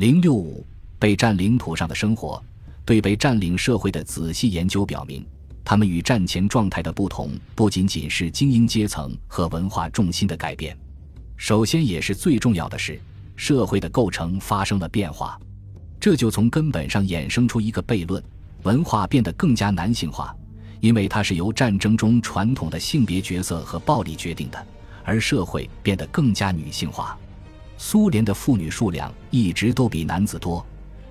零六五被占领土上的生活，对被占领社会的仔细研究表明，他们与战前状态的不同，不仅仅是精英阶层和文化重心的改变，首先也是最重要的是，社会的构成发生了变化。这就从根本上衍生出一个悖论：文化变得更加男性化，因为它是由战争中传统的性别角色和暴力决定的；而社会变得更加女性化。苏联的妇女数量一直都比男子多，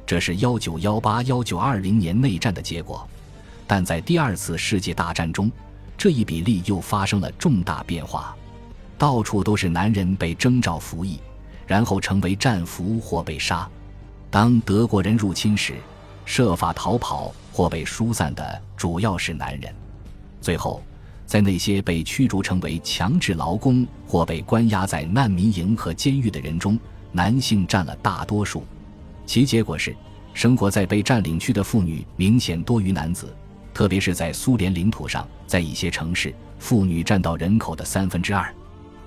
这是幺九幺八幺九二零年内战的结果。但在第二次世界大战中，这一比例又发生了重大变化，到处都是男人被征召服役，然后成为战俘或被杀。当德国人入侵时，设法逃跑或被疏散的主要是男人。最后，在那些被驱逐成为强制劳工或被关押在难民营和监狱的人中，男性占了大多数。其结果是，生活在被占领区的妇女明显多于男子，特别是在苏联领土上，在一些城市，妇女占到人口的三分之二。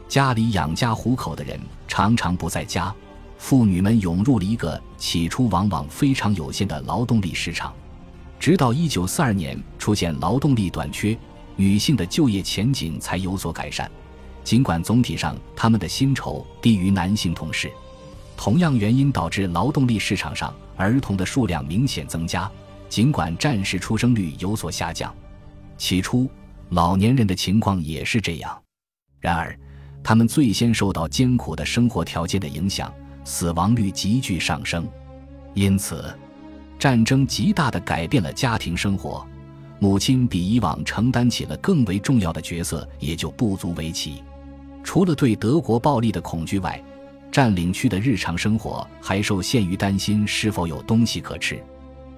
家里养家糊口的人常常不在家。妇女们涌入了一个起初往往非常有限的劳动力市场，直到一九四二年出现劳动力短缺，女性的就业前景才有所改善。尽管总体上他们的薪酬低于男性同事，同样原因导致劳动力市场上儿童的数量明显增加。尽管战时出生率有所下降，起初老年人的情况也是这样。然而，他们最先受到艰苦的生活条件的影响。死亡率急剧上升，因此，战争极大地改变了家庭生活。母亲比以往承担起了更为重要的角色，也就不足为奇。除了对德国暴力的恐惧外，占领区的日常生活还受限于担心是否有东西可吃。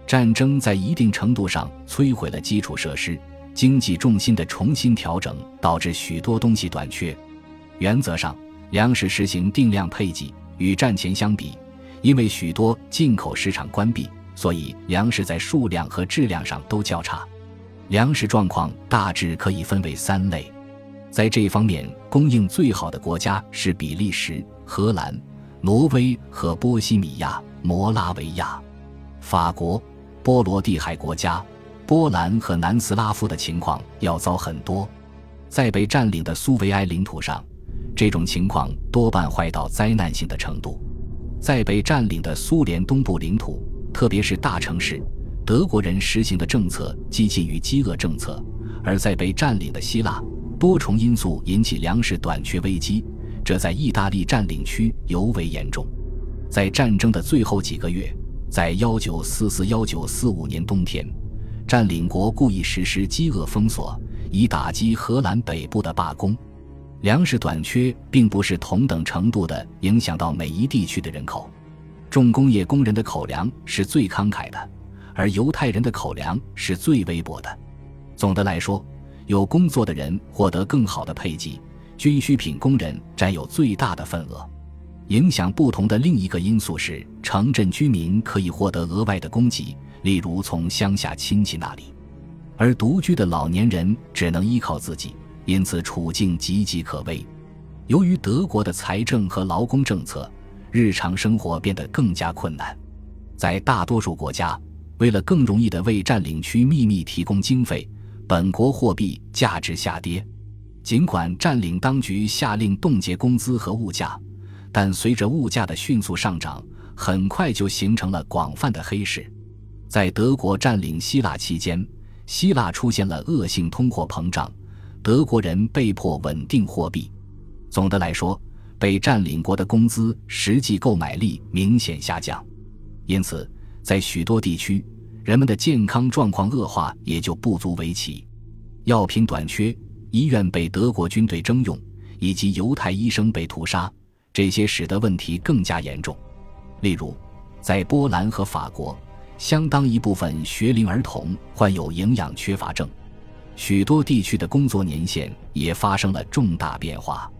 战争在一定程度上摧毁了基础设施，经济重心的重新调整导致许多东西短缺。原则上，粮食实行定量配给。与战前相比，因为许多进口市场关闭，所以粮食在数量和质量上都较差。粮食状况大致可以分为三类，在这方面供应最好的国家是比利时、荷兰、挪威和波西米亚、摩拉维亚。法国、波罗的海国家、波兰和南斯拉夫的情况要糟很多。在被占领的苏维埃领土上。这种情况多半坏到灾难性的程度，在被占领的苏联东部领土，特别是大城市，德国人实行的政策接近于饥饿政策；而在被占领的希腊，多重因素引起粮食短缺危机，这在意大利占领区尤为严重。在战争的最后几个月，在幺九四四幺九四五年冬天，占领国故意实施饥饿封锁，以打击荷兰北部的罢工。粮食短缺并不是同等程度的影响到每一地区的人口，重工业工人的口粮是最慷慨的，而犹太人的口粮是最微薄的。总的来说，有工作的人获得更好的配给，军需品工人占有最大的份额。影响不同的另一个因素是，城镇居民可以获得额外的供给，例如从乡下亲戚那里，而独居的老年人只能依靠自己。因此，处境岌岌可危。由于德国的财政和劳工政策，日常生活变得更加困难。在大多数国家，为了更容易地为占领区秘密提供经费，本国货币价值下跌。尽管占领当局下令冻结工资和物价，但随着物价的迅速上涨，很快就形成了广泛的黑市。在德国占领希腊期间，希腊出现了恶性通货膨胀。德国人被迫稳定货币。总的来说，被占领国的工资实际购买力明显下降，因此，在许多地区，人们的健康状况恶化也就不足为奇。药品短缺，医院被德国军队征用，以及犹太医生被屠杀，这些使得问题更加严重。例如，在波兰和法国，相当一部分学龄儿童患有营养缺乏症。许多地区的工作年限也发生了重大变化，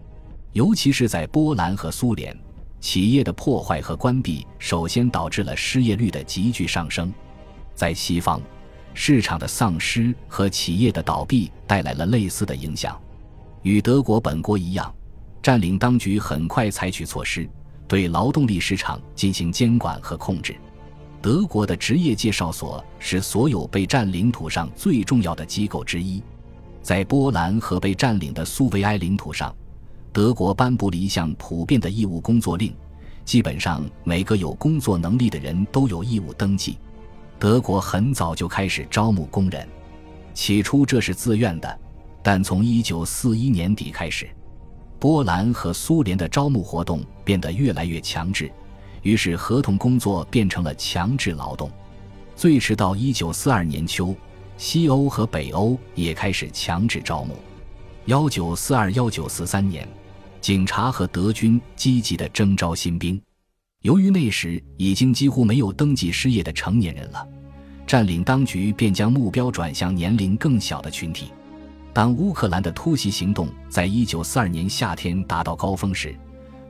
尤其是在波兰和苏联，企业的破坏和关闭首先导致了失业率的急剧上升。在西方，市场的丧失和企业的倒闭带来了类似的影响。与德国本国一样，占领当局很快采取措施，对劳动力市场进行监管和控制。德国的职业介绍所是所有被占领土上最重要的机构之一。在波兰和被占领的苏维埃领土上，德国颁布了一项普遍的义务工作令，基本上每个有工作能力的人都有义务登记。德国很早就开始招募工人，起初这是自愿的，但从1941年底开始，波兰和苏联的招募活动变得越来越强制，于是合同工作变成了强制劳动。最迟到1942年秋。西欧和北欧也开始强制招募。幺九四二、幺九四三年，警察和德军积极地征招新兵。由于那时已经几乎没有登记失业的成年人了，占领当局便将目标转向年龄更小的群体。当乌克兰的突袭行动在一九四二年夏天达到高峰时，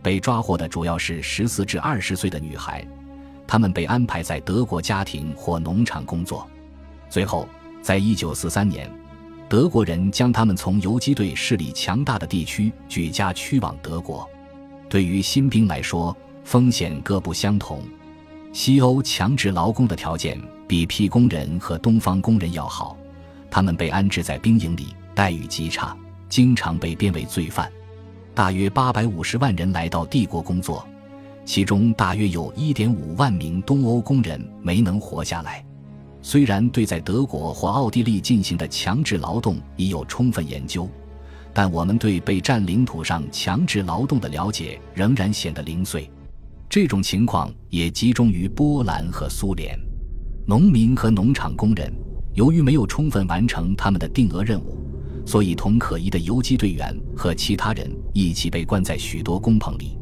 被抓获的主要是十四至二十岁的女孩，她们被安排在德国家庭或农场工作。最后。在一九四三年，德国人将他们从游击队势力强大的地区举家驱往德国。对于新兵来说，风险各不相同。西欧强制劳工的条件比批工人和东方工人要好，他们被安置在兵营里，待遇极差，经常被编为罪犯。大约八百五十万人来到帝国工作，其中大约有一点五万名东欧工人没能活下来。虽然对在德国或奥地利进行的强制劳动已有充分研究，但我们对被占领土上强制劳动的了解仍然显得零碎。这种情况也集中于波兰和苏联。农民和农场工人由于没有充分完成他们的定额任务，所以同可疑的游击队员和其他人一起被关在许多工棚里。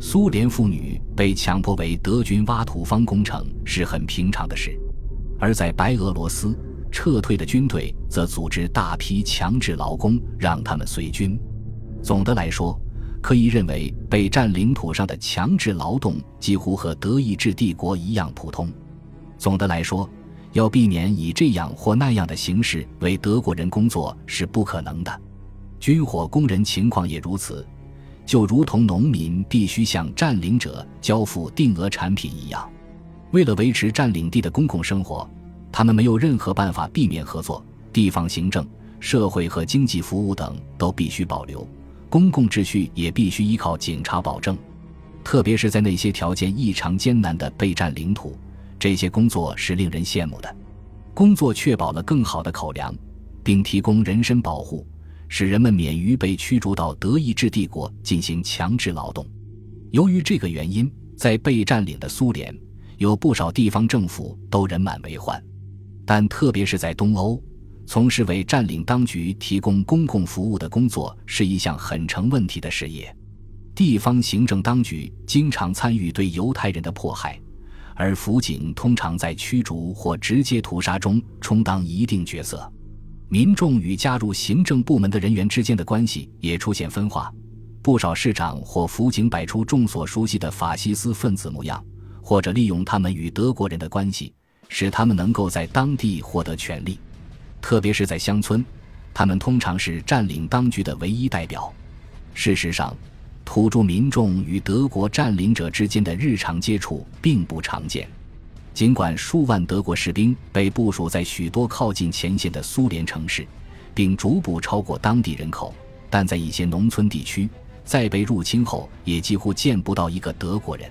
苏联妇女被强迫为德军挖土方工程是很平常的事。而在白俄罗斯，撤退的军队则组织大批强制劳工，让他们随军。总的来说，可以认为被占领土上的强制劳动几乎和德意志帝国一样普通。总的来说，要避免以这样或那样的形式为德国人工作是不可能的。军火工人情况也如此，就如同农民必须向占领者交付定额产品一样。为了维持占领地的公共生活，他们没有任何办法避免合作。地方行政、社会和经济服务等都必须保留，公共秩序也必须依靠警察保证。特别是在那些条件异常艰难的备战领土，这些工作是令人羡慕的。工作确保了更好的口粮，并提供人身保护，使人们免于被驱逐到德意志帝国进行强制劳动。由于这个原因，在被占领的苏联。有不少地方政府都人满为患，但特别是在东欧，从事为占领当局提供公共服务的工作是一项很成问题的事业。地方行政当局经常参与对犹太人的迫害，而辅警通常在驱逐或直接屠杀中充当一定角色。民众与加入行政部门的人员之间的关系也出现分化，不少市长或辅警摆出众所熟悉的法西斯分子模样。或者利用他们与德国人的关系，使他们能够在当地获得权利，特别是在乡村，他们通常是占领当局的唯一代表。事实上，土著民众与德国占领者之间的日常接触并不常见。尽管数万德国士兵被部署在许多靠近前线的苏联城市，并逐步超过当地人口，但在一些农村地区，在被入侵后也几乎见不到一个德国人。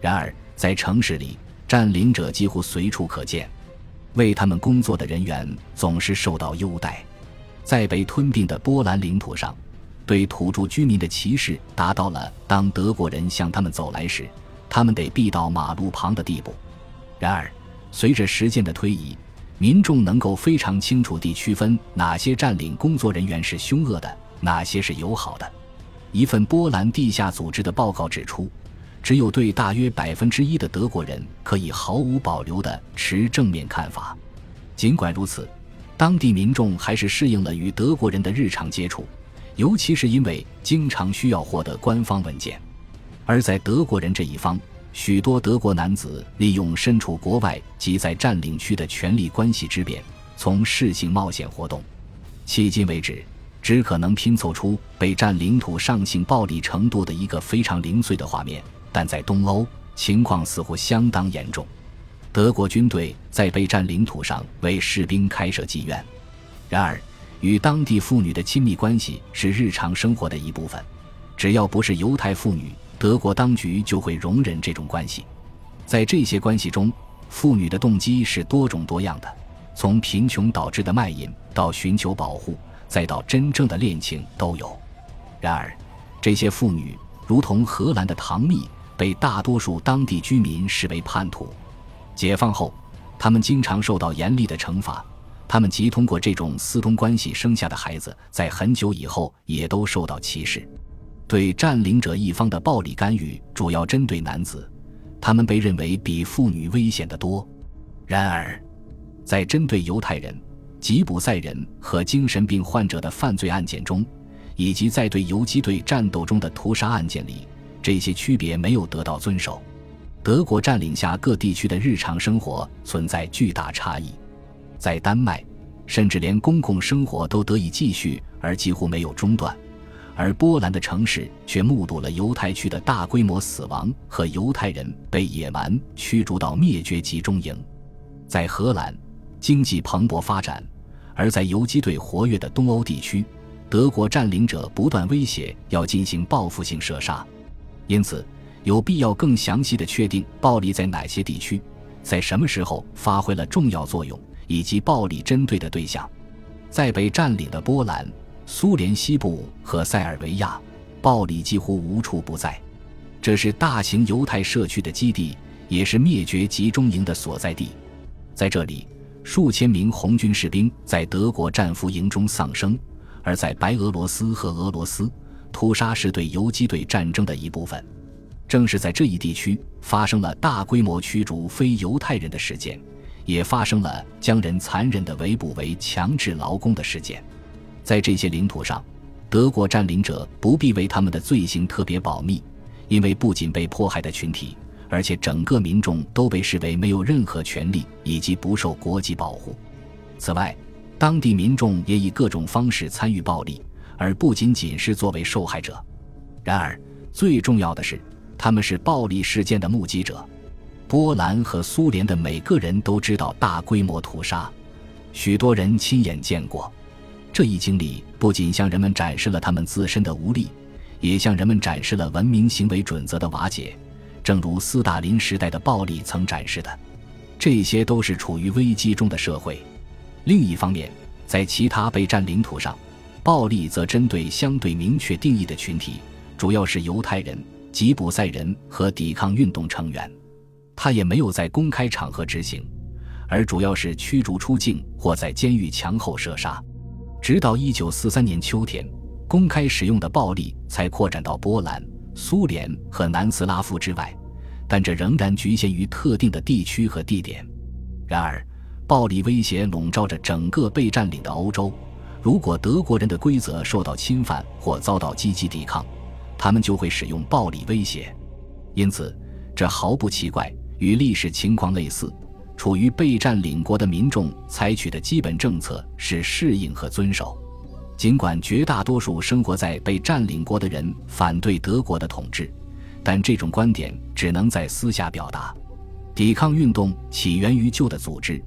然而，在城市里，占领者几乎随处可见，为他们工作的人员总是受到优待。在被吞并的波兰领土上，对土著居民的歧视达到了当德国人向他们走来时，他们得避到马路旁的地步。然而，随着时间的推移，民众能够非常清楚地区分哪些占领工作人员是凶恶的，哪些是友好的。一份波兰地下组织的报告指出。只有对大约百分之一的德国人可以毫无保留地持正面看法。尽管如此，当地民众还是适应了与德国人的日常接触，尤其是因为经常需要获得官方文件。而在德国人这一方，许多德国男子利用身处国外及在占领区的权力关系之便，从事性冒险活动。迄今为止，只可能拼凑出被占领土上性暴力程度的一个非常零碎的画面。但在东欧情况似乎相当严重。德国军队在被占领土上为士兵开设妓院，然而与当地妇女的亲密关系是日常生活的一部分。只要不是犹太妇女，德国当局就会容忍这种关系。在这些关系中，妇女的动机是多种多样的，从贫穷导致的卖淫到寻求保护，再到真正的恋情都有。然而，这些妇女如同荷兰的唐蜜，被大多数当地居民视为叛徒。解放后，他们经常受到严厉的惩罚。他们即通过这种私通关系生下的孩子，在很久以后也都受到歧视。对占领者一方的暴力干预主要针对男子，他们被认为比妇女危险得多。然而，在针对犹太人、吉普赛人和精神病患者的犯罪案件中，以及在对游击队战斗中的屠杀案件里，这些区别没有得到遵守。德国占领下各地区的日常生活存在巨大差异，在丹麦，甚至连公共生活都得以继续而几乎没有中断，而波兰的城市却目睹了犹太区的大规模死亡和犹太人被野蛮驱逐到灭绝集中营。在荷兰，经济蓬勃发展，而在游击队活跃的东欧地区，德国占领者不断威胁要进行报复性射杀，因此。有必要更详细的确定暴力在哪些地区，在什么时候发挥了重要作用，以及暴力针对的对象。在被占领的波兰、苏联西部和塞尔维亚，暴力几乎无处不在。这是大型犹太社区的基地，也是灭绝集中营的所在地。在这里，数千名红军士兵在德国战俘营中丧生；而在白俄罗斯和俄罗斯，屠杀是对游击队战争的一部分。正是在这一地区发生了大规模驱逐非犹太人的事件，也发生了将人残忍地围捕为强制劳工的事件。在这些领土上，德国占领者不必为他们的罪行特别保密，因为不仅被迫害的群体，而且整个民众都被视为没有任何权利以及不受国际保护。此外，当地民众也以各种方式参与暴力，而不仅仅是作为受害者。然而，最重要的是。他们是暴力事件的目击者，波兰和苏联的每个人都知道大规模屠杀，许多人亲眼见过。这一经历不仅向人们展示了他们自身的无力，也向人们展示了文明行为准则的瓦解，正如斯大林时代的暴力曾展示的。这些都是处于危机中的社会。另一方面，在其他被占领土上，暴力则针对相对明确定义的群体，主要是犹太人。吉普赛人和抵抗运动成员，他也没有在公开场合执行，而主要是驱逐出境或在监狱墙后射杀。直到一九四三年秋天，公开使用的暴力才扩展到波兰、苏联和南斯拉夫之外，但这仍然局限于特定的地区和地点。然而，暴力威胁笼罩着整个被占领的欧洲。如果德国人的规则受到侵犯或遭到积极抵抗，他们就会使用暴力威胁，因此这毫不奇怪，与历史情况类似。处于被占领国的民众采取的基本政策是适应和遵守。尽管绝大多数生活在被占领国的人反对德国的统治，但这种观点只能在私下表达。抵抗运动起源于旧的组织，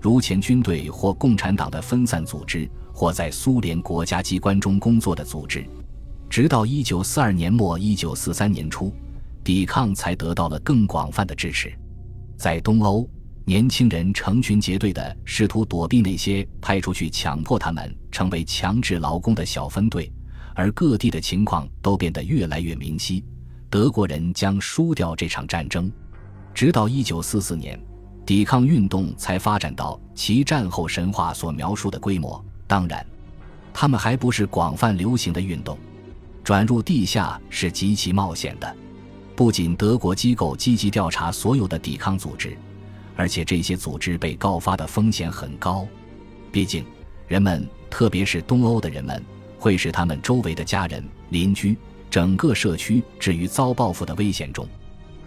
如前军队或共产党的分散组织，或在苏联国家机关中工作的组织。直到一九四二年末、一九四三年初，抵抗才得到了更广泛的支持。在东欧，年轻人成群结队地试图躲避那些派出去强迫他们成为强制劳工的小分队，而各地的情况都变得越来越明晰：德国人将输掉这场战争。直到一九四四年，抵抗运动才发展到其战后神话所描述的规模。当然，他们还不是广泛流行的运动。转入地下是极其冒险的，不仅德国机构积极调查所有的抵抗组织，而且这些组织被告发的风险很高。毕竟，人们，特别是东欧的人们，会使他们周围的家人、邻居、整个社区置于遭报复的危险中。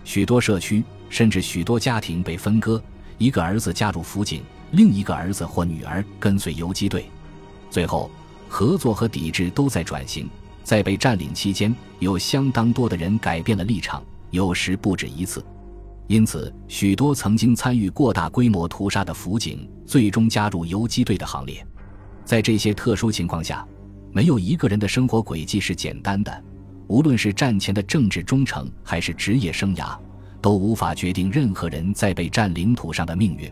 许多社区甚至许多家庭被分割，一个儿子加入辅警，另一个儿子或女儿跟随游击队。最后，合作和抵制都在转型。在被占领期间，有相当多的人改变了立场，有时不止一次。因此，许多曾经参与过大规模屠杀的辅警，最终加入游击队的行列。在这些特殊情况下，没有一个人的生活轨迹是简单的。无论是战前的政治忠诚，还是职业生涯，都无法决定任何人在被占领土上的命运。